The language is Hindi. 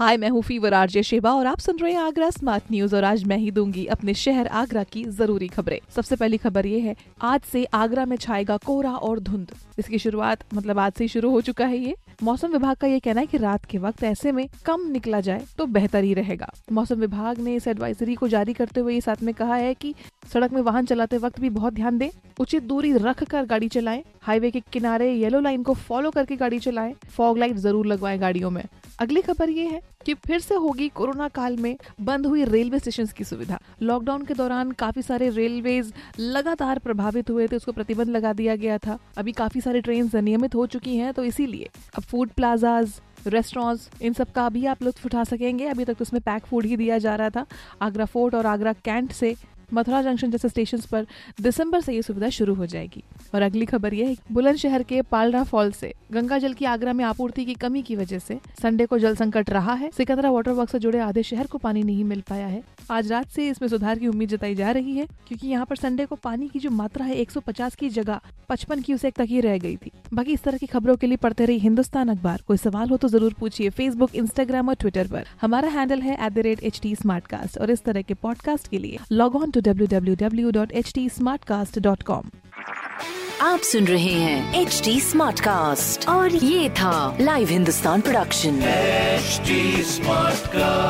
हाय, मैं हूँ फीवर आरजे शेबा और आप सुन रहे हैं आगरा स्मार्ट न्यूज़ और आज मैं ही दूँगी अपने शहर आगरा की ज़रूरी खबरें। सबसे पहली खबर ये है, आज से आगरा में छाएगा कोहरा और धुंध। इसकी शुरुआत मतलब आज से ही शुरू हो चुका है ये। मौसम विभाग का ये कहना है कि रात के वक्त ऐसे में कम निकला जाए तो बेहतर ही रहेगा। मौसम विभाग ने इस एडवाइजरी को जारी करते हुए ये साथ में कहा है कि सड़क में वाहन चलाते वक्त भी बहुत ध्यान दें। उचित दूरी रख कर गाड़ी चलाएँ। हाईवे के किनारे येलो लाइन को फॉलो करके गाड़ी चलाएँ। फॉग लाइट ज़रूर लगवाएँ गाड़ियों में। अगली खबर ये है कि फिर से होगी कोरोना काल में बंद हुई रेलवे स्टेशन की सुविधा। लॉकडाउन के दौरान काफ़ी सारे रेलवे लगातार प्रभावित हुए थे, उसको प्रतिबंध लगा दिया गया था। अभी काफ़ी सारी ट्रेन अनियमित हो चुकी हैं तो इसीलिए अब फ़ूड प्लाजाज रेस्टोरेंट्स इन सब का भी आप लुत्फ उठा सकेंगे। अभी तक तो उसमें पैक फ़ूड ही दिया जा रहा था। आगरा फोर्ट और आगरा कैंट से मथुरा जंक्शन जैसे स्टेशन पर दिसंबर से ये सुविधा शुरू हो जाएगी। और अगली खबर ये है बुलंदशहर के पालरा फॉल से गंगा जल की आगरा में आपूर्ति की कमी की वजह से संडे को जल संकट रहा है। सिकंदरा वाटर वर्क से जुड़े आधे शहर को पानी नहीं मिल पाया है। आज रात से इसमें सुधार की उम्मीद जताई जा रही है, क्योंकि यहाँ पर संडे को पानी की जो मात्रा है 150 की जगह 55 क्यूसेक तक ही रह गई थी। बाकी इस तरह की खबरों के लिए पढ़ते रही हिंदुस्तान अखबार। कोई सवाल हो तो ज़रूर पूछिए फेसबुक इंस्टाग्राम और ट्विटर पर। हमारा हैंडल है एट और इस तरह के पॉडकास्ट के लिए log on to W W W dot H T Smartcast dot com आप सुन रहे हैं एच टी स्मार्ट कास्ट और ये था live Hindustan production smart Smartcast.